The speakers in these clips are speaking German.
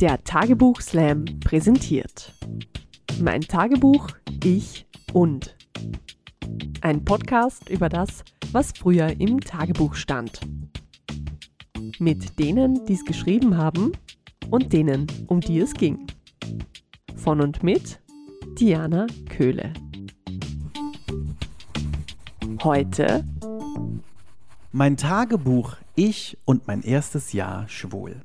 Der Tagebuch Slam präsentiert. Mein Tagebuch, ich und. Ein Podcast über das, was früher im Tagebuch stand. Mit denen, die es geschrieben haben und denen, um die es ging. Von und mit Diana Köhle. Heute mein Tagebuch Ich und mein erstes Jahr schwul.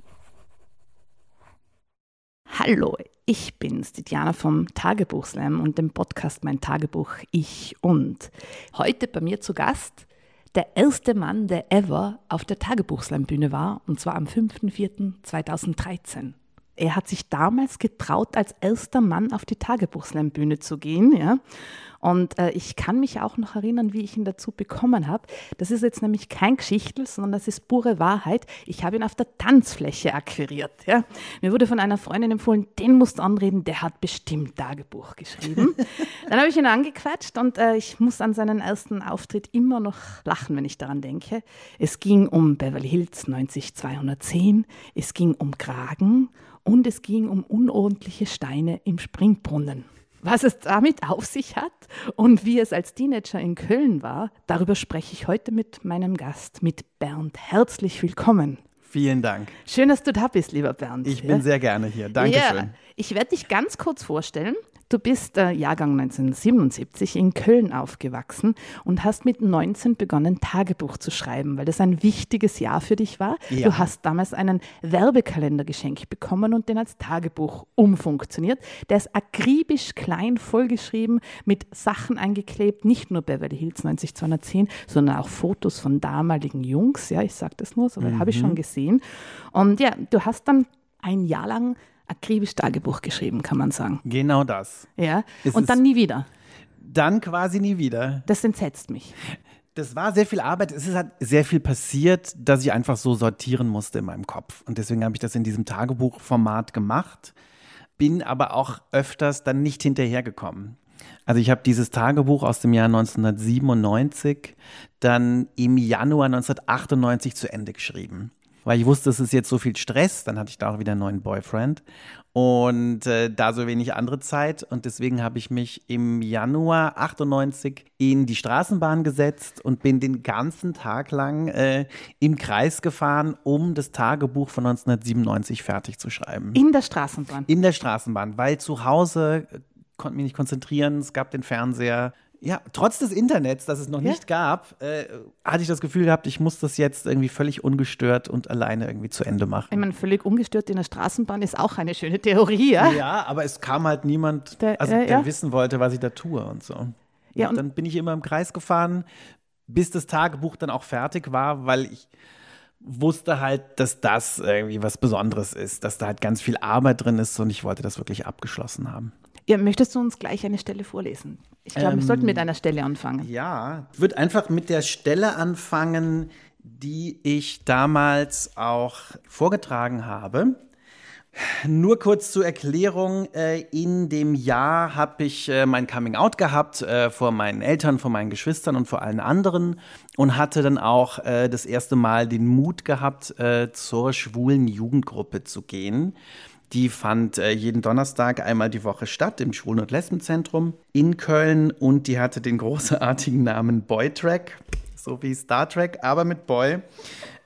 Hallo, ich bin's, die Diana vom Tagebuchslam und dem Podcast Mein Tagebuch Ich und. Heute bei mir zu Gast der erste Mann, der ever auf der Tagebuchslam-Bühne war, und zwar am 5.4.2013. Er hat sich damals getraut, als erster Mann auf die Tagebuchslam-Bühne zu gehen. Ja? Und äh, ich kann mich auch noch erinnern, wie ich ihn dazu bekommen habe. Das ist jetzt nämlich kein Geschichtel, sondern das ist pure Wahrheit. Ich habe ihn auf der Tanzfläche akquiriert. Ja? Mir wurde von einer Freundin empfohlen, den musst du anreden, der hat bestimmt Tagebuch geschrieben. Dann habe ich ihn angequatscht und äh, ich muss an seinen ersten Auftritt immer noch lachen, wenn ich daran denke. Es ging um Beverly Hills 90210, es ging um Kragen und es ging um unordentliche Steine im Springbrunnen. Was es damit auf sich hat und wie es als Teenager in Köln war, darüber spreche ich heute mit meinem Gast, mit Bernd. Herzlich willkommen. Vielen Dank. Schön, dass du da bist, lieber Bernd. Ich bin sehr gerne hier. Dankeschön. Ja, ich werde dich ganz kurz vorstellen. Du bist äh, Jahrgang 1977 in Köln aufgewachsen und hast mit 19 begonnen, Tagebuch zu schreiben, weil das ein wichtiges Jahr für dich war. Ja. Du hast damals einen Werbekalender geschenkt bekommen und den als Tagebuch umfunktioniert. Der ist akribisch klein vollgeschrieben, mit Sachen eingeklebt, nicht nur Beverly Hills 90210, sondern auch Fotos von damaligen Jungs. Ja, ich sage das nur, so mhm. habe ich schon gesehen. Und ja, du hast dann ein Jahr lang akribisch Tagebuch geschrieben, kann man sagen. Genau das. Ja. Ist und dann nie wieder. Dann quasi nie wieder. Das entsetzt mich. Das war sehr viel Arbeit. Es ist halt sehr viel passiert, dass ich einfach so sortieren musste in meinem Kopf. Und deswegen habe ich das in diesem Tagebuchformat gemacht, bin aber auch öfters dann nicht hinterhergekommen. Also ich habe dieses Tagebuch aus dem Jahr 1997 dann im Januar 1998 zu Ende geschrieben weil ich wusste, es ist jetzt so viel Stress. Dann hatte ich da auch wieder einen neuen Boyfriend und äh, da so wenig andere Zeit. Und deswegen habe ich mich im Januar 98 in die Straßenbahn gesetzt und bin den ganzen Tag lang äh, im Kreis gefahren, um das Tagebuch von 1997 fertig zu schreiben. In der Straßenbahn? In der Straßenbahn, weil zu Hause äh, konnte mich nicht konzentrieren, es gab den Fernseher, ja, trotz des Internets, das es noch ja. nicht gab, äh, hatte ich das Gefühl gehabt, ich muss das jetzt irgendwie völlig ungestört und alleine irgendwie zu Ende machen. Ich meine, völlig ungestört in der Straßenbahn ist auch eine schöne Theorie, ja? Ja, aber es kam halt niemand, der, also, der ja. wissen wollte, was ich da tue und so. Ja, und, und dann bin ich immer im Kreis gefahren, bis das Tagebuch dann auch fertig war, weil ich wusste halt, dass das irgendwie was Besonderes ist, dass da halt ganz viel Arbeit drin ist und ich wollte das wirklich abgeschlossen haben. Ja, möchtest du uns gleich eine Stelle vorlesen? Ich glaube, ähm, wir sollten mit einer Stelle anfangen. Ja, ich würde einfach mit der Stelle anfangen, die ich damals auch vorgetragen habe. Nur kurz zur Erklärung. Äh, in dem Jahr habe ich äh, mein Coming Out gehabt äh, vor meinen Eltern, vor meinen Geschwistern und vor allen anderen und hatte dann auch das erste Mal den Mut gehabt, zur schwulen Jugendgruppe zu gehen. Die fand äh, jeden Donnerstag einmal die Woche statt im Schwulen- und Lesbenzentrum in Köln und die hatte den großartigen Namen Boy Track, so wie Star Trek, aber mit Boy.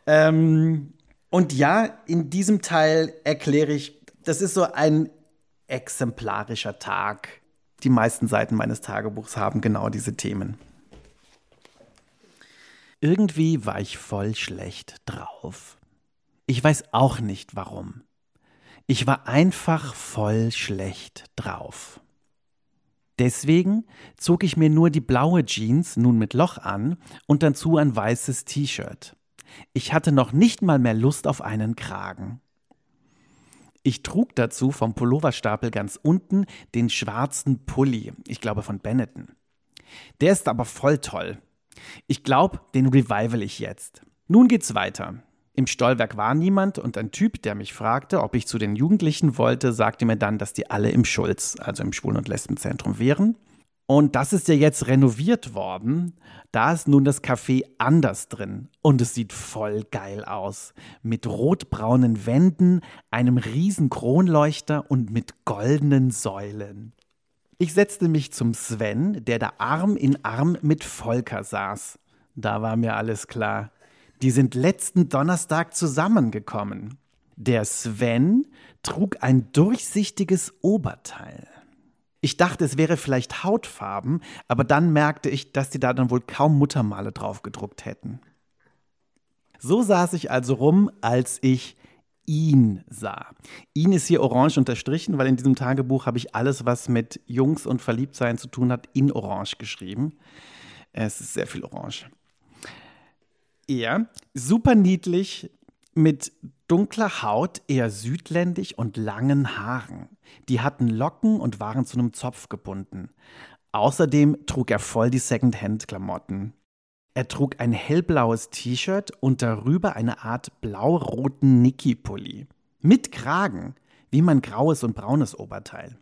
Ähm, und ja, in diesem Teil erkläre ich, das ist so ein exemplarischer Tag. Die meisten Seiten meines Tagebuchs haben genau diese Themen. Irgendwie war ich voll schlecht drauf. Ich weiß auch nicht warum. Ich war einfach voll schlecht drauf. Deswegen zog ich mir nur die blaue Jeans, nun mit Loch an, und dazu ein weißes T-Shirt. Ich hatte noch nicht mal mehr Lust auf einen Kragen. Ich trug dazu vom Pulloverstapel ganz unten den schwarzen Pulli, ich glaube von Benetton. Der ist aber voll toll. Ich glaube, den revival ich jetzt. Nun geht's weiter. Im Stollwerk war niemand und ein Typ, der mich fragte, ob ich zu den Jugendlichen wollte, sagte mir dann, dass die alle im Schulz, also im Schwulen- und Lesbenzentrum wären. Und das ist ja jetzt renoviert worden. Da ist nun das Café anders drin. Und es sieht voll geil aus. Mit rotbraunen Wänden, einem riesen Kronleuchter und mit goldenen Säulen. Ich setzte mich zum Sven, der da Arm in Arm mit Volker saß. Da war mir alles klar. Die sind letzten Donnerstag zusammengekommen. Der Sven trug ein durchsichtiges Oberteil. Ich dachte, es wäre vielleicht Hautfarben, aber dann merkte ich, dass die da dann wohl kaum Muttermale drauf gedruckt hätten. So saß ich also rum, als ich ihn sah. Ihn ist hier orange unterstrichen, weil in diesem Tagebuch habe ich alles, was mit Jungs und Verliebtsein zu tun hat, in orange geschrieben. Es ist sehr viel orange. Er, super niedlich, mit dunkler Haut, eher südländisch und langen Haaren. Die hatten Locken und waren zu einem Zopf gebunden. Außerdem trug er voll die Secondhand-Klamotten. Er trug ein hellblaues T-Shirt und darüber eine Art blau-roten Niki-Pulli. Mit Kragen, wie mein graues und braunes Oberteil.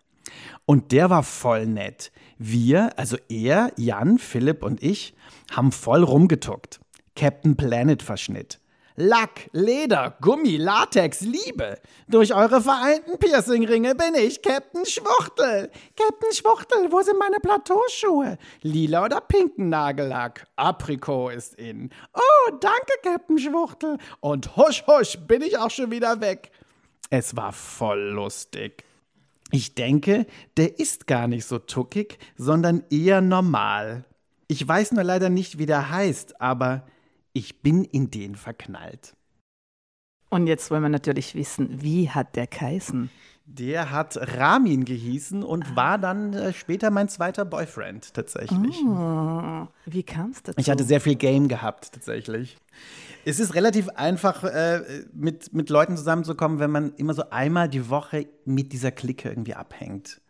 Und der war voll nett. Wir, also er, Jan, Philipp und ich, haben voll rumgetuckt. Captain Planet Verschnitt. Lack, Leder, Gummi, Latex, Liebe. Durch eure vereinten Piercingringe bin ich Captain Schwuchtel. Captain Schwuchtel, wo sind meine Plateauschuhe? Lila oder pinken Nagellack? Aprikot ist in. Oh, danke, Captain Schwuchtel. Und husch, husch, bin ich auch schon wieder weg. Es war voll lustig. Ich denke, der ist gar nicht so tuckig, sondern eher normal. Ich weiß nur leider nicht, wie der heißt, aber ich bin in den verknallt. Und jetzt wollen wir natürlich wissen, wie hat der geheißen? Der hat Ramin gehießen und ah. war dann äh, später mein zweiter Boyfriend tatsächlich. Oh, wie kam es dazu? Ich hatte sehr viel Game gehabt tatsächlich. Es ist relativ einfach, äh, mit, mit Leuten zusammenzukommen, wenn man immer so einmal die Woche mit dieser Clique irgendwie abhängt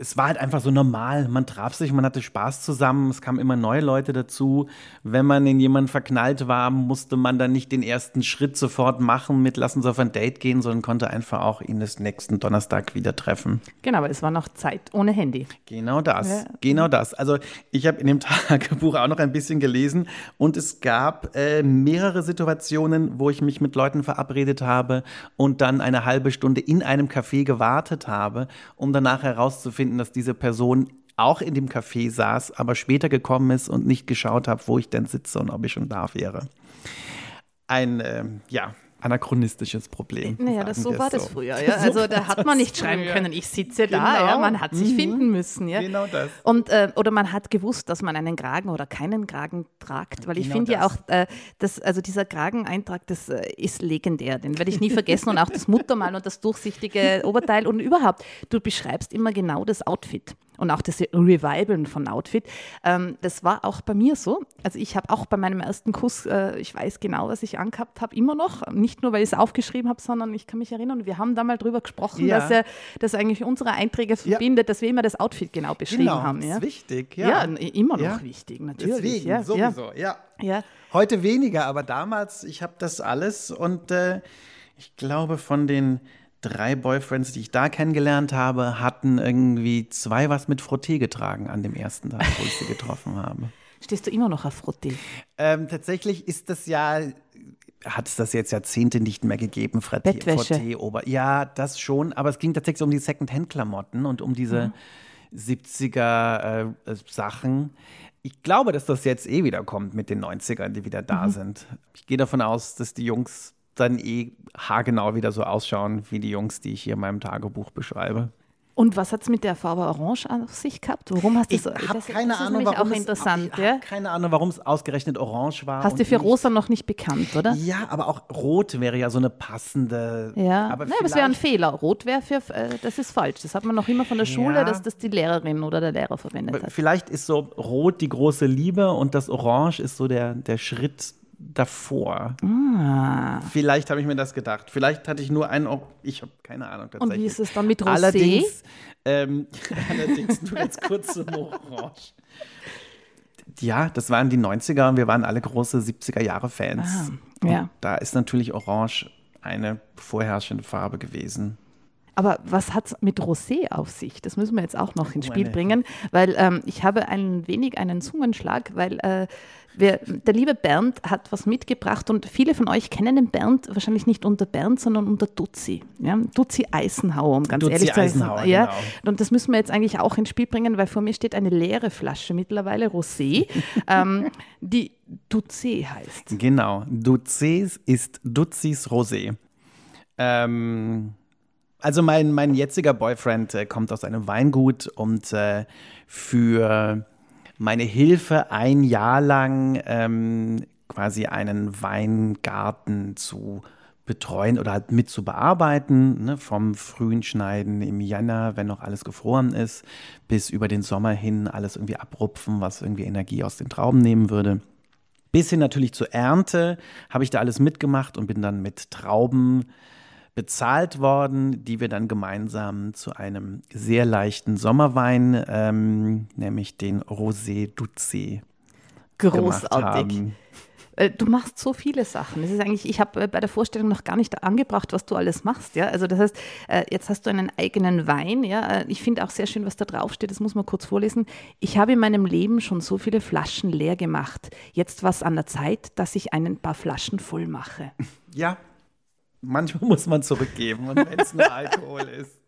es war halt einfach so normal. Man traf sich, man hatte Spaß zusammen, es kamen immer neue Leute dazu. Wenn man in jemanden verknallt war, musste man dann nicht den ersten Schritt sofort machen mit lassen Sie auf ein Date gehen, sondern konnte einfach auch ihn des nächsten Donnerstag wieder treffen. Genau, aber es war noch Zeit ohne Handy. Genau das, ja. genau das. Also ich habe in dem Tagebuch auch noch ein bisschen gelesen und es gab äh, mehrere Situationen, wo ich mich mit Leuten verabredet habe und dann eine halbe Stunde in einem Café gewartet habe, um danach herauszufinden, herauszufinden, dass diese Person auch in dem Café saß, aber später gekommen ist und nicht geschaut habe, wo ich denn sitze und ob ich schon da wäre. Ein, äh, ja, anachronistisches Problem. Naja, das, so war so. das früher. Ja? Also da hat man nicht schreiben früher. können, ich sitze genau. da, ja? man hat sich mhm. finden müssen. Ja? Genau das. Und, äh, oder man hat gewusst, dass man einen Kragen oder keinen Kragen tragt, weil genau ich finde ja auch, äh, dass, also dieser Krageneintrag, das äh, ist legendär, den werde ich nie vergessen und auch das Muttermal und das durchsichtige Oberteil und überhaupt, du beschreibst immer genau das Outfit und auch das Revivalen von Outfit. Ähm, das war auch bei mir so. Also ich habe auch bei meinem ersten Kuss, äh, ich weiß genau, was ich angehabt habe, immer noch. Nicht nur, weil ich es aufgeschrieben habe, sondern ich kann mich erinnern, wir haben da mal drüber gesprochen, ja. dass er das eigentlich unsere Einträge verbindet, ja. dass wir immer das Outfit genau beschrieben genau, haben. Ja, ist wichtig. Ja, ja immer noch wichtig, natürlich. Deswegen, ja. sowieso, ja. ja. Heute weniger, aber damals, ich habe das alles und äh, ich glaube, von den drei Boyfriends, die ich da kennengelernt habe, hatten irgendwie zwei was mit Frotté getragen an dem ersten Tag, wo ich sie getroffen habe. Stehst du immer noch auf Frotté? Ähm, tatsächlich ist das ja, hat es das jetzt Jahrzehnte nicht mehr gegeben, Frotté, Frotté Ober. Ja, das schon, aber es ging tatsächlich um die Second-Hand-Klamotten und um diese mhm. 70er äh, Sachen. Ich glaube, dass das jetzt eh wieder kommt mit den 90ern, die wieder da mhm. sind. Ich gehe davon aus, dass die Jungs dann eh haargenau wieder so ausschauen wie die Jungs, die ich hier in meinem Tagebuch beschreibe. Und was hat es mit der Farbe Orange auf sich gehabt? Warum hast du das? Ich habe keine das Ahnung, warum auch interessant, es, ja? keine Ahnung, warum es ausgerechnet Orange war. Hast du für Rosa noch nicht bekannt, oder? Ja, aber auch Rot wäre ja so eine passende. Ja, aber naja, das wäre ein Fehler. Rot wäre für, äh, das ist falsch. Das hat man noch immer von der Schule, ja. dass das die Lehrerin oder der Lehrer verwendet hat. Vielleicht ist so Rot die große Liebe und das Orange ist so der, der Schritt davor. Ah. Vielleicht habe ich mir das gedacht. Vielleicht hatte ich nur einen, oh, ich habe keine Ahnung tatsächlich. Und wie ist es dann mit Rosé? Allerdings, ähm, allerdings nur ganz kurz zum Orange. Ja, das waren die 90er und wir waren alle große 70er Jahre Fans. Ah, ja. Da ist natürlich Orange eine vorherrschende Farbe gewesen. Aber was hat es mit Rosé auf sich? Das müssen wir jetzt auch noch ins Oh, Spiel bringen, weil ähm, ich habe ein wenig einen Zungenschlag, weil äh, wir, der liebe Bernd hat was mitgebracht und viele von euch kennen den Bernd wahrscheinlich nicht unter Bernd, sondern unter Duzi. Ja? Duzi Eisenhauer, um ganz Duzi ehrlich zu sein. Ja? genau. Und das müssen wir jetzt eigentlich auch ins Spiel bringen, weil vor mir steht eine leere Flasche mittlerweile, Rosé, ähm, die Duzi heißt. Genau. Duzes ist Duzis Rosé. Ähm, also mein, mein jetziger Boyfriend äh, kommt aus einem Weingut und äh, für meine Hilfe ein Jahr lang ähm, quasi einen Weingarten zu betreuen oder halt mit zu bearbeiten, ne, vom frühen Schneiden im Jänner, wenn noch alles gefroren ist, bis über den Sommer hin alles irgendwie abrupfen, was irgendwie Energie aus den Trauben nehmen würde. Bis hin natürlich zur Ernte habe ich da alles mitgemacht und bin dann mit Trauben bezahlt worden, die wir dann gemeinsam zu einem sehr leichten Sommerwein, ähm, nämlich den Rosé gemacht Großartig. haben. Äh, Du machst so viele Sachen. Das ist eigentlich, ich habe äh, bei der Vorstellung noch gar nicht angebracht, was du alles machst. Ja? Also das heißt, äh, jetzt hast du einen eigenen Wein. Ja? Ich finde auch sehr schön, was da drauf steht. Das muss man kurz vorlesen. Ich habe in meinem Leben schon so viele Flaschen leer gemacht. Jetzt war es an der Zeit, dass ich ein paar Flaschen voll mache. Ja, manchmal muss man zurückgeben und wenn es nur Alkohol ist.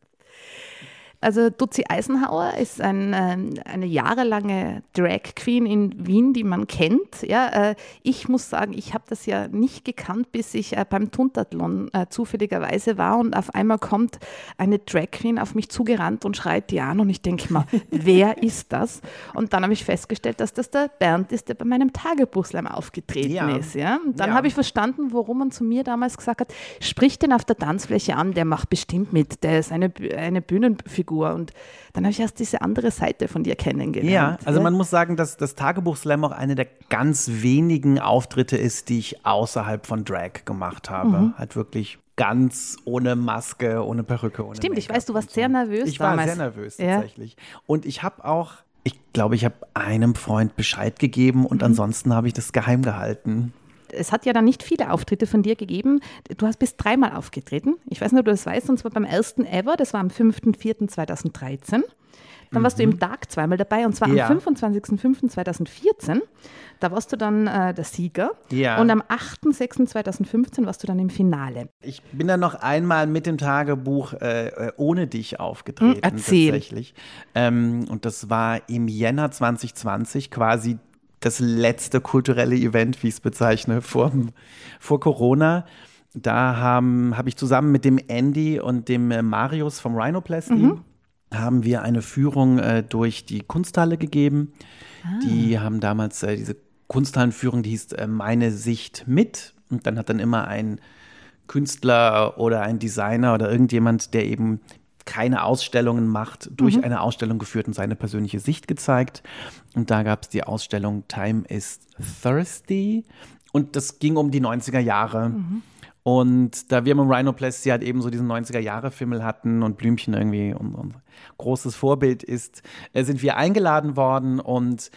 Also Duzi Eisenhauer ist ein, ähm, eine jahrelange Drag Queen in Wien, die man kennt. Ja, äh, ich muss sagen, ich habe das ja nicht gekannt, bis ich äh, beim Tuntathlon äh, zufälligerweise war und auf einmal kommt eine Drag Queen auf mich zugerannt und schreit die an und ich denke mal, wer ist das? Und dann habe ich festgestellt, dass das der Bernd ist, der bei meinem Tagebuchslam aufgetreten Ja. ist. Ja? Und dann Ja. habe ich verstanden, warum man zu mir damals gesagt hat, sprich den auf der Tanzfläche an, der macht bestimmt mit, der ist eine, eine Bühnenfigur. Und dann habe ich erst diese andere Seite von dir kennengelernt. Ja, also man muss sagen, dass das Tagebuch Slam auch eine der ganz wenigen Auftritte ist, die ich außerhalb von Drag gemacht habe. Mhm. Halt wirklich ganz ohne Maske, ohne Perücke, ohne Stimmt, ich weiß, du warst sehr nervös Ich war damals. sehr nervös Ja. tatsächlich. Und ich habe auch, ich glaube, ich habe einem Freund Bescheid gegeben Mhm. und ansonsten habe ich das geheim gehalten. Es hat ja dann nicht viele Auftritte von dir gegeben. Du hast bis dreimal aufgetreten. Ich weiß nicht, ob du das weißt, und zwar beim ersten Ever, das war am 5.4.2013. Dann warst du im Tag zweimal dabei, und zwar Mhm. Ja. am 25.05.2014. Da warst du dann äh, der Sieger. Ja. Und am 8.06.2015 warst du dann im Finale. Ich bin dann noch einmal mit dem Tagebuch äh, äh, ohne dich aufgetreten. Hm, erzähl. Tatsächlich. Ähm, und das war im Jänner 2020 quasi das letzte kulturelle Event, wie ich es bezeichne, vor, vor Corona. Da habe ich zusammen mit dem Andy und dem äh, Marius vom Rhinoplasty haben wir eine Führung äh, durch die Kunsthalle gegeben. Die haben damals äh, diese Kunsthallenführung, die hieß äh, Meine Sicht mit. Und dann hat dann immer ein Künstler oder ein Designer oder irgendjemand, der eben keine Ausstellungen macht, durch eine Ausstellung geführt und seine persönliche Sicht gezeigt. Und da gab es die Ausstellung Time is Thirsty. Und das ging um die 90er Jahre. Und da wir mit Rhinoplasty halt eben so diesen 90er-Jahre-Fimmel hatten und Blümchen irgendwie un- unser großes Vorbild ist, äh, sind wir eingeladen worden und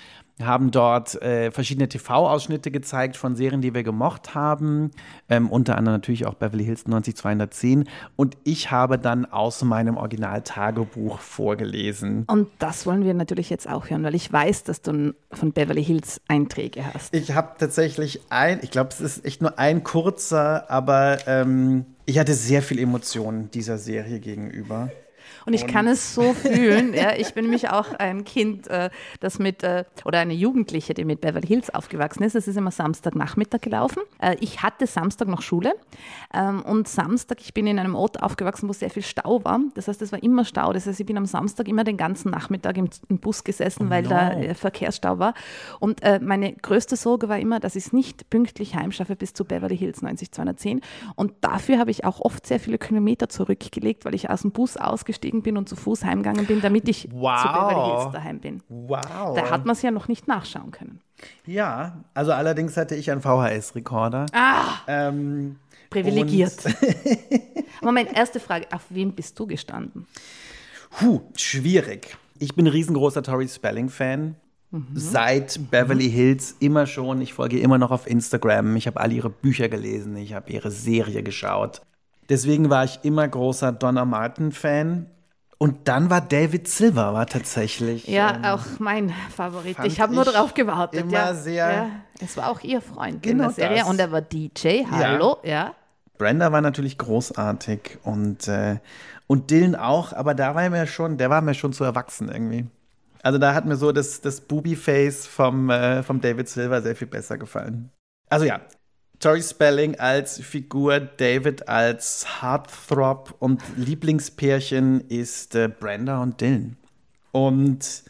haben dort äh, verschiedene TV-Ausschnitte gezeigt von Serien, die wir gemocht haben, ähm, unter anderem natürlich auch Beverly Hills 90210 und ich habe dann aus meinem Original-Tagebuch vorgelesen. Und das wollen wir natürlich jetzt auch hören, weil ich weiß, dass du von Beverly Hills Einträge hast. Ich habe tatsächlich ein, ich glaube, es ist echt nur ein kurzer, aber ähm, ich hatte sehr viel Emotionen dieser Serie gegenüber. Und ich kann es so fühlen. Ja, ich bin nämlich auch ein Kind, äh, das mit, äh, oder eine Jugendliche, die mit Beverly Hills aufgewachsen ist. Es ist immer Samstagnachmittag gelaufen. Äh, ich hatte Samstag noch Schule. Ähm, und Samstag, ich bin in einem Ort aufgewachsen, wo sehr viel Stau war. Das heißt, es war immer Stau. Das heißt, ich bin am Samstag immer den ganzen Nachmittag im, im Bus gesessen, weil da äh, Verkehrsstau war. Und meine größte Sorge war immer, dass ich es nicht pünktlich heimschaffe bis zu Beverly Hills 90210. Und dafür habe ich auch oft sehr viele Kilometer zurückgelegt, weil ich aus dem Bus ausgestiegen bin und zu Fuß heimgegangen bin, damit ich Wow. zu Beverly Hills daheim bin. Wow. Da hat man es ja noch nicht nachschauen können. ja, also allerdings hatte ich einen VHS-Rekorder. Ah, Ähm, privilegiert. Moment, erste Frage. Auf wem bist du gestanden? Puh, schwierig. Ich bin ein riesengroßer Tori Spelling-Fan. Seit Beverly Hills immer schon. Ich folge immer noch auf Instagram. Ich habe alle ihre Bücher gelesen. Ich habe ihre Serie geschaut. Deswegen war ich immer großer Donna Martin-Fan. Und dann war David Silver war tatsächlich. Ja, ähm, auch mein Favorit. Ich habe nur darauf gewartet. immer ja. sehr- Ja. Es war auch ihr Freund in Genau der Serie das. und er war DJ. Hallo, ja. Brenda war natürlich großartig und, äh, und Dylan auch, aber da war mir schon, der war mir schon zu erwachsen irgendwie. Also da hat mir so das, das Booby-Face vom, äh, vom David Silver sehr viel besser gefallen. Also ja, Tori Spelling als Figur, David als Heartthrob und Lieblingspärchen ist äh, Brenda und Dylan. Und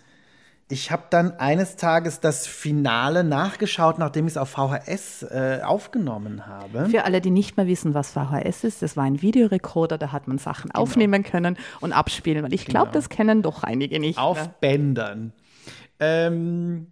ich habe dann eines Tages das Finale nachgeschaut, nachdem ich es auf VHS äh, aufgenommen habe. Für alle, die nicht mehr wissen, was VHS ist, das war ein Videorekorder, da hat man Sachen Genau. aufnehmen können und abspielen, weil ich glaube, das kennen doch einige nicht. Auf mehr. Bändern. Ähm,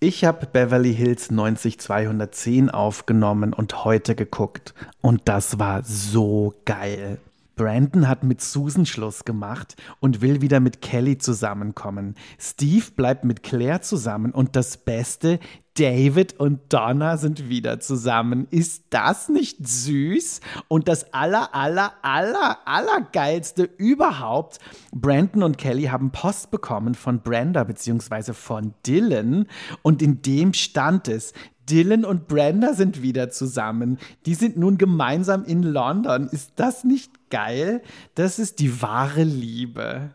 ich habe Beverly Hills 90210 aufgenommen und heute geguckt. Und das war so geil. Brandon hat mit Susan Schluss gemacht und will wieder mit Kelly zusammenkommen. Steve bleibt mit Claire zusammen und das Beste, David und Donna sind wieder zusammen. Ist das nicht süß? Und das aller, aller, aller, allergeilste überhaupt. Brandon und Kelly haben Post bekommen von Brenda bzw. von Dylan und in dem stand es, Dylan und Brenda sind wieder zusammen. Die sind nun gemeinsam in London. Ist das nicht geil? Das ist die wahre Liebe.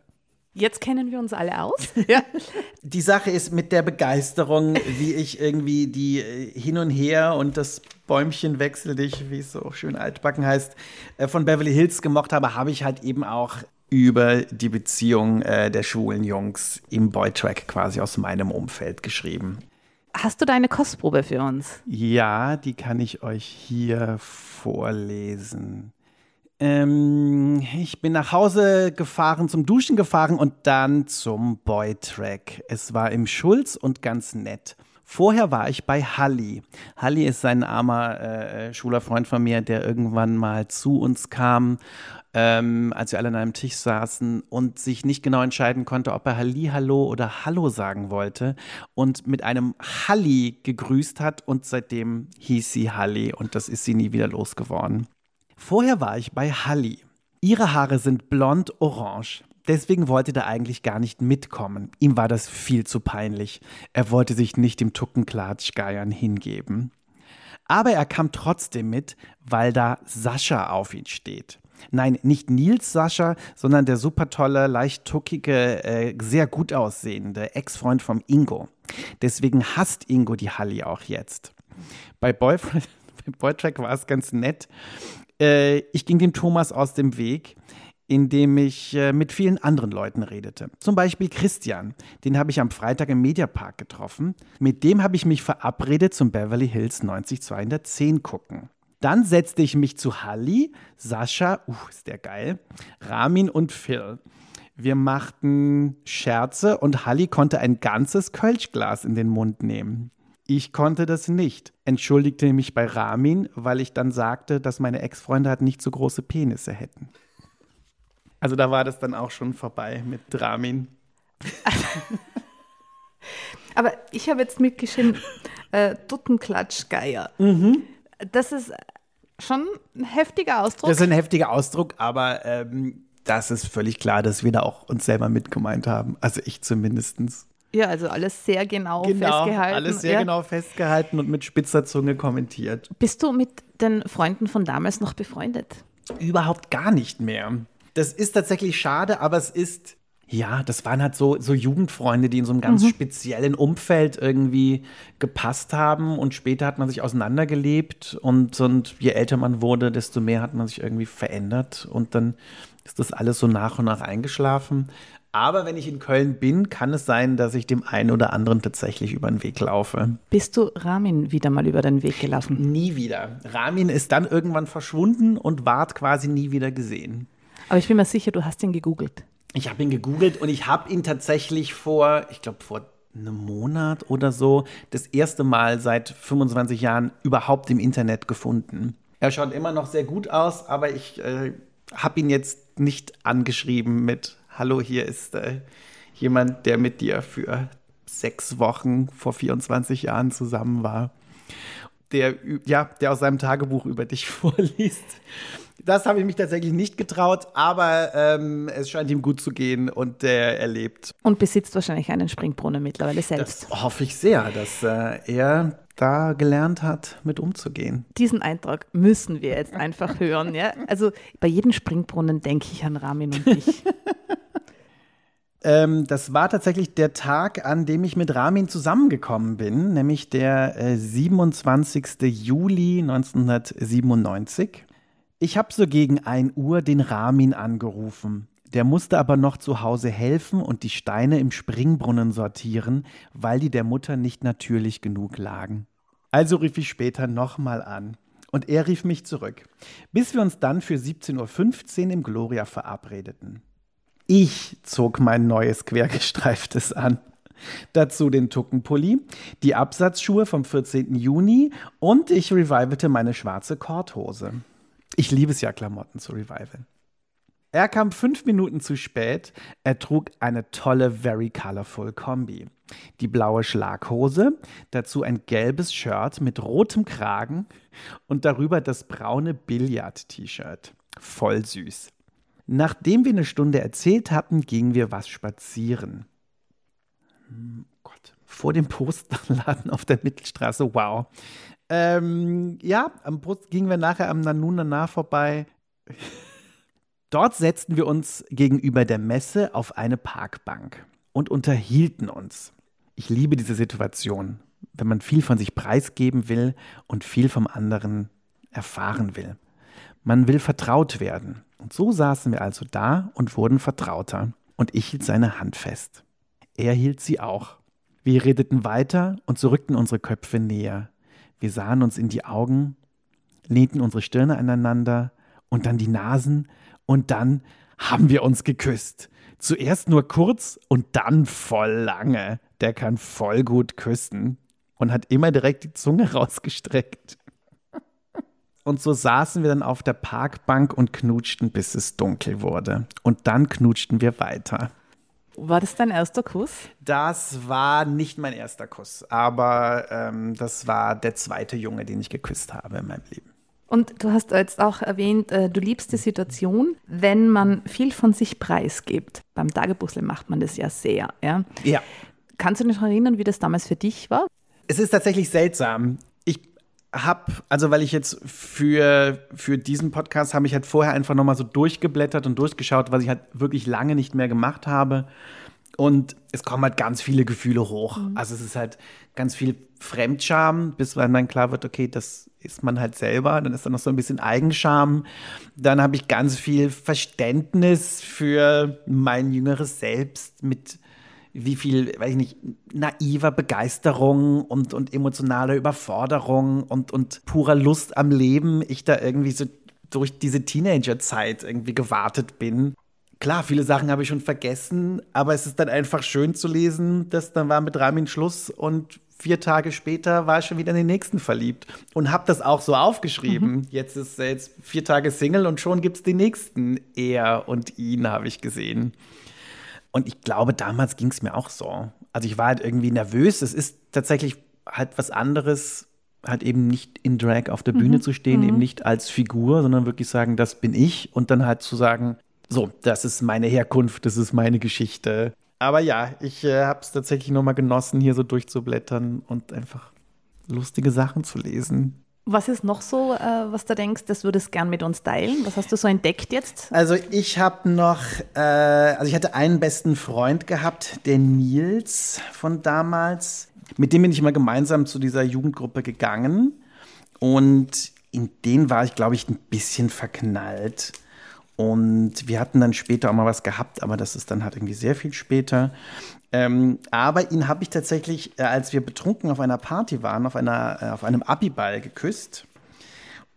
Jetzt kennen wir uns alle aus. ja. Die Sache ist mit der Begeisterung, wie ich irgendwie die äh, hin und her und das Bäumchen wechsel dich, wie es so schön altbacken heißt, äh, von Beverly Hills gemocht habe, habe ich halt eben auch über die Beziehung äh, der schwulen Jungs im Boytrack quasi aus meinem Umfeld geschrieben. Hast du deine Kostprobe für uns? Ja, die kann ich euch hier vorlesen. Ähm, ich bin nach Hause gefahren, zum Duschen gefahren und dann zum Boytrack. Es war im Schulz und ganz nett. Vorher war ich bei Halli. Halli ist ein armer äh, schwuler Freund von mir, der irgendwann mal zu uns kam, ähm, als wir alle an einem Tisch saßen und sich nicht genau entscheiden konnte, ob er Halli, Hallo oder Hallo sagen wollte und mit einem Halli gegrüßt hat und seitdem hieß sie Halli und das ist sie nie wieder losgeworden. Vorher war ich bei Halli. Ihre Haare sind blond-orange. Deswegen wollte er eigentlich gar nicht mitkommen. Ihm war das viel zu peinlich. Er wollte sich nicht dem Tuckenklatschgeiern hingeben. Aber er kam trotzdem mit, weil da Sascha auf ihn steht. Nein, nicht Nils Sascha, sondern der super tolle, leicht tuckige, äh, sehr gut aussehende Ex-Freund vom Ingo. Deswegen hasst Ingo die Halli auch jetzt. Bei bei Boytrack war es ganz nett. Äh, ich ging dem Thomas aus dem Weg, indem ich äh, mit vielen anderen Leuten redete. Zum Beispiel Christian, den habe ich am Freitag im Mediapark getroffen. Mit dem habe ich mich verabredet zum Beverly Hills 90210 gucken. Dann setzte ich mich zu Halli, Sascha, uh, ist der geil, Ramin und Phil. Wir machten Scherze und Halli konnte ein ganzes Kölschglas in den Mund nehmen. Ich konnte das nicht, entschuldigte mich bei Ramin, weil ich dann sagte, dass meine Ex-Freunde halt nicht so große Penisse hätten. Also da war das dann auch schon vorbei mit Ramin. Aber ich habe jetzt mitgeschrieben, äh, Duttenklatschgeier. Das ist schon ein heftiger Ausdruck. Das ist ein heftiger Ausdruck, aber ähm, das ist völlig klar, dass wir da auch uns selber mit gemeint haben. Also ich zumindestens. ja, also alles sehr genau, Genau, festgehalten. alles sehr ja. genau festgehalten und mit spitzer Zunge kommentiert. Bist du mit den Freunden von damals noch befreundet? Überhaupt gar nicht mehr. Das ist tatsächlich schade, aber es ist, ja, das waren halt so, so Jugendfreunde, die in so einem ganz speziellen Umfeld irgendwie gepasst haben und später hat man sich auseinandergelebt und, und je älter man wurde, desto mehr hat man sich irgendwie verändert und dann ist das alles so nach und nach eingeschlafen. Aber wenn ich in Köln bin, kann es sein, dass ich dem einen oder anderen tatsächlich über den Weg laufe. Bist du Ramin wieder mal über den Weg gelaufen? Nie wieder. Ramin ist dann irgendwann verschwunden und ward quasi nie wieder gesehen. Aber ich bin mir sicher, du hast ihn gegoogelt. Ich habe ihn gegoogelt und ich habe ihn tatsächlich vor, ich glaube vor einem Monat oder so, das erste Mal seit 25 Jahren überhaupt im Internet gefunden. Er schaut immer noch sehr gut aus, aber ich äh, habe ihn jetzt nicht angeschrieben mit Hallo, hier ist äh, jemand, der mit dir für sechs Wochen vor 24 Jahren zusammen war. der, ja, der aus seinem Tagebuch über dich vorliest. Das habe ich mich tatsächlich nicht getraut, aber ähm, es scheint ihm gut zu gehen und äh, er lebt. Und besitzt wahrscheinlich einen Springbrunnen mittlerweile selbst. Das hoffe ich sehr, dass äh, er da gelernt hat, mit umzugehen. Diesen Eintrag müssen wir jetzt einfach hören. Ja? Also bei jedem Springbrunnen denke ich an Ramin und dich. ähm, das war tatsächlich der Tag, an dem ich mit Ramin zusammengekommen bin, nämlich der äh, 27. Juli 1997. Ich habe so gegen 1 Uhr den Ramin angerufen. Der musste aber noch zu Hause helfen und die Steine im Springbrunnen sortieren, weil die der Mutter nicht natürlich genug lagen. Also rief ich später nochmal an. Und er rief mich zurück, bis wir uns dann für 17.15 Uhr im Gloria verabredeten. Ich zog mein neues quergestreiftes an. Dazu den Tuckenpulli, die Absatzschuhe vom 14. Juni und ich revivete meine schwarze Korthose. Ich liebe es ja, Klamotten zu reviven. Er kam fünf Minuten zu spät. Er trug eine tolle Very Colorful Kombi. Die blaue Schlaghose, dazu ein gelbes Shirt mit rotem Kragen und darüber das braune Billard-T-Shirt. Voll süß. Nachdem wir eine Stunde erzählt hatten, gingen wir was spazieren. Hm, Gott, vor dem Postladen auf der Mittelstraße, wow. Ähm, ja, am Brust gingen wir nachher am Nanunana vorbei. Dort setzten wir uns gegenüber der Messe auf eine Parkbank und unterhielten uns. Ich liebe diese Situation, wenn man viel von sich preisgeben will und viel vom anderen erfahren will. Man will vertraut werden. Und so saßen wir also da und wurden vertrauter. Und ich hielt seine Hand fest. Er hielt sie auch. Wir redeten weiter und so rückten unsere Köpfe näher. Wir sahen uns in die Augen, lehnten unsere Stirne aneinander und dann die Nasen und dann haben wir uns geküsst. Zuerst nur kurz und dann voll lange. Der kann voll gut küssen und hat immer direkt die Zunge rausgestreckt. Und so saßen wir dann auf der Parkbank und knutschten, bis es dunkel wurde. Und dann knutschten wir weiter. War das dein erster Kuss? Das war nicht mein erster Kuss, aber ähm, das war der zweite Junge, den ich geküsst habe in meinem Leben. Und du hast jetzt auch erwähnt, äh, du liebst die Situation, wenn man viel von sich preisgibt. Beim Tagebuchle macht man das ja sehr. Ja. Ja. Kannst du dich noch erinnern, wie das damals für dich war? Es ist tatsächlich seltsam. Habe, also weil ich jetzt für, für diesen Podcast habe ich halt vorher einfach nochmal so durchgeblättert und durchgeschaut, was ich halt wirklich lange nicht mehr gemacht habe. Und es kommen halt ganz viele Gefühle hoch. Mhm. Also es ist halt ganz viel Fremdscham, bis dann klar wird, okay, das ist man halt selber. Dann ist da noch so ein bisschen Eigenscham. Dann habe ich ganz viel Verständnis für mein jüngeres Selbst mit wie viel, weiß ich nicht, naiver Begeisterung und, und emotionaler Überforderung und, und purer Lust am Leben ich da irgendwie so durch diese Teenagerzeit irgendwie gewartet bin. Klar, viele Sachen habe ich schon vergessen, aber es ist dann einfach schön zu lesen, dass dann war mit Ramin Schluss und vier Tage später war ich schon wieder in den nächsten verliebt und habe das auch so aufgeschrieben. Mhm. Jetzt ist er jetzt vier Tage Single und schon gibt es den nächsten. Er und ihn habe ich gesehen. Und ich glaube, damals ging es mir auch so. Also ich war halt irgendwie nervös. Es ist tatsächlich halt was anderes, halt eben nicht in Drag auf der Bühne mhm. zu stehen, mhm. eben nicht als Figur, sondern wirklich sagen, das bin ich und dann halt zu sagen, so, das ist meine Herkunft, das ist meine Geschichte. Aber ja, ich äh, habe es tatsächlich nochmal genossen, hier so durchzublättern und einfach lustige Sachen zu lesen. Was ist noch so, äh, was du denkst, das würdest gern mit uns teilen? Was hast du so entdeckt jetzt? Also ich habe noch, äh, also ich hatte einen besten Freund gehabt, der Nils von damals. Mit dem bin ich mal gemeinsam zu dieser Jugendgruppe gegangen und in den war ich, glaube ich, ein bisschen verknallt. Und wir hatten dann später auch mal was gehabt, aber das ist dann halt irgendwie sehr viel später. Ähm, aber ihn habe ich tatsächlich, äh, als wir betrunken auf einer Party waren, auf, einer, äh, auf einem Abiball geküsst.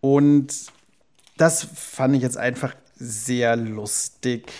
Und das fand ich jetzt einfach sehr lustig,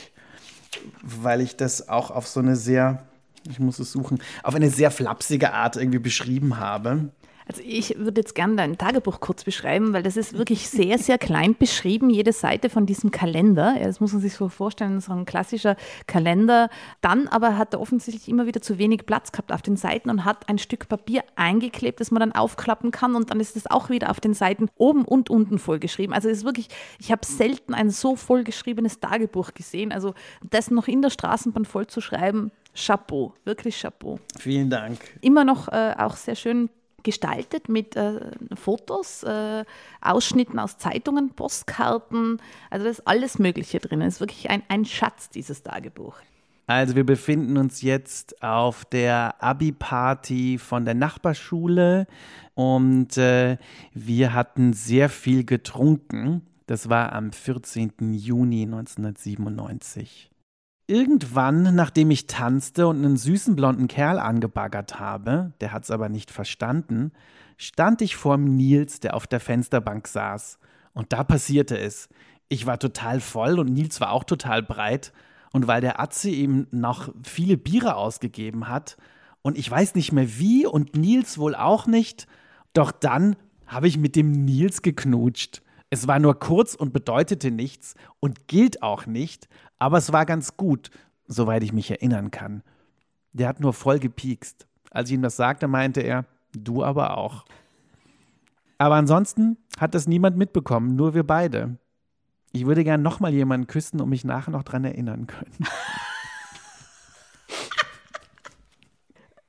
weil ich das auch auf so eine sehr, ich muss es suchen, auf eine sehr flapsige Art irgendwie beschrieben habe. Also ich würde jetzt gerne dein Tagebuch kurz beschreiben, weil das ist wirklich sehr, sehr klein beschrieben, jede Seite von diesem Kalender. Das muss man sich so vorstellen, so ein klassischer Kalender. Dann aber hat er offensichtlich immer wieder zu wenig Platz gehabt auf den Seiten und hat ein Stück Papier eingeklebt, das man dann aufklappen kann und dann ist es auch wieder auf den Seiten oben und unten vollgeschrieben. Also es ist wirklich, ich habe selten ein so vollgeschriebenes Tagebuch gesehen. Also das noch in der Straßenbahn voll zu schreiben, Chapeau, wirklich Chapeau. Vielen Dank. Immer noch äh, auch sehr schön gestaltet mit äh, Fotos, äh, Ausschnitten aus Zeitungen, Postkarten. Also da ist alles Mögliche drin. Es ist wirklich ein, ein Schatz, dieses Tagebuch. Also wir befinden uns jetzt auf der Abi-Party von der Nachbarschule und äh, wir hatten sehr viel getrunken. Das war am 14. Juni 1997. Irgendwann, nachdem ich tanzte und einen süßen blonden Kerl angebaggert habe, der hat's aber nicht verstanden, stand ich vorm Nils, der auf der Fensterbank saß. Und da passierte es. Ich war total voll und Nils war auch total breit. Und weil der Atze ihm noch viele Biere ausgegeben hat, und ich weiß nicht mehr wie und Nils wohl auch nicht, doch dann habe ich mit dem Nils geknutscht. Es war nur kurz und bedeutete nichts und gilt auch nicht, aber es war ganz gut, soweit ich mich erinnern kann. Der hat nur voll gepiekst. Als ich ihm das sagte, meinte er, du aber auch. Aber ansonsten hat das niemand mitbekommen, nur wir beide. Ich würde gern nochmal jemanden küssen und mich nachher noch dran erinnern können.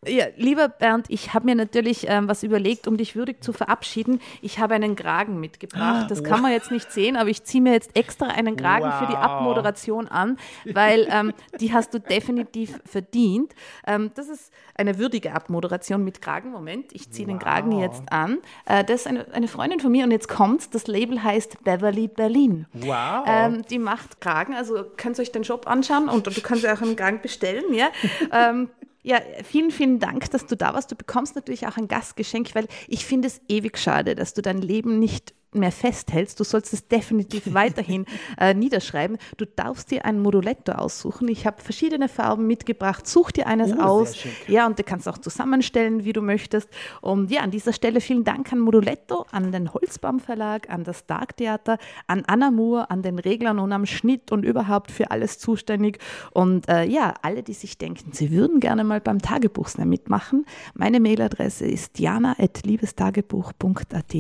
Ja, lieber Bernd, ich habe mir natürlich ähm, was überlegt, um dich würdig zu verabschieden. Ich habe einen Kragen mitgebracht. Das kann man jetzt nicht sehen, aber ich ziehe mir jetzt extra einen Kragen wow. für die Abmoderation an, weil ähm, die hast du definitiv verdient. Ähm, das ist eine würdige Abmoderation mit Kragen. Moment, ich ziehe wow. den Kragen jetzt an. Äh, das ist eine, eine, Freundin von mir und jetzt kommt Das Label heißt Beverly Berlin. Wow. Ähm, die macht Kragen, also könnt ihr euch den Shop anschauen und du kannst auch einen Kragen bestellen. Ja? Ja, vielen, vielen Dank, dass du da warst. Du bekommst natürlich auch ein Gastgeschenk, weil ich finde es ewig schade, dass du dein Leben nicht mehr festhältst. Du sollst es definitiv weiterhin äh, niederschreiben. Du darfst dir ein Moduletto aussuchen. Ich habe verschiedene Farben mitgebracht. Such dir eines uh, aus. Ja, und du kannst auch zusammenstellen, wie du möchtest. Und ja, an dieser Stelle vielen Dank an Moduletto, an den Holzbaum Verlag, an das Dark Theater, an Anna Moore, an den Reglern und am Schnitt und überhaupt für alles zuständig. Und äh, ja, alle, die sich denken, sie würden gerne mal beim Tagebuchslam mitmachen. Meine Mailadresse ist jana.liebestagebuch.at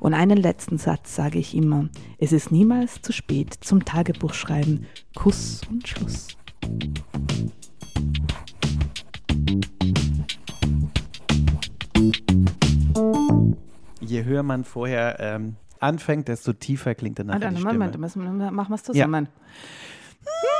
und einen letzten letzten Satz sage ich immer, es ist niemals zu spät zum Tagebuchschreiben. Kuss und Schluss. Je höher man vorher ähm, anfängt, desto tiefer klingt dann ah, die Moment, Stimme. Moment, machen wir es zusammen. Ja.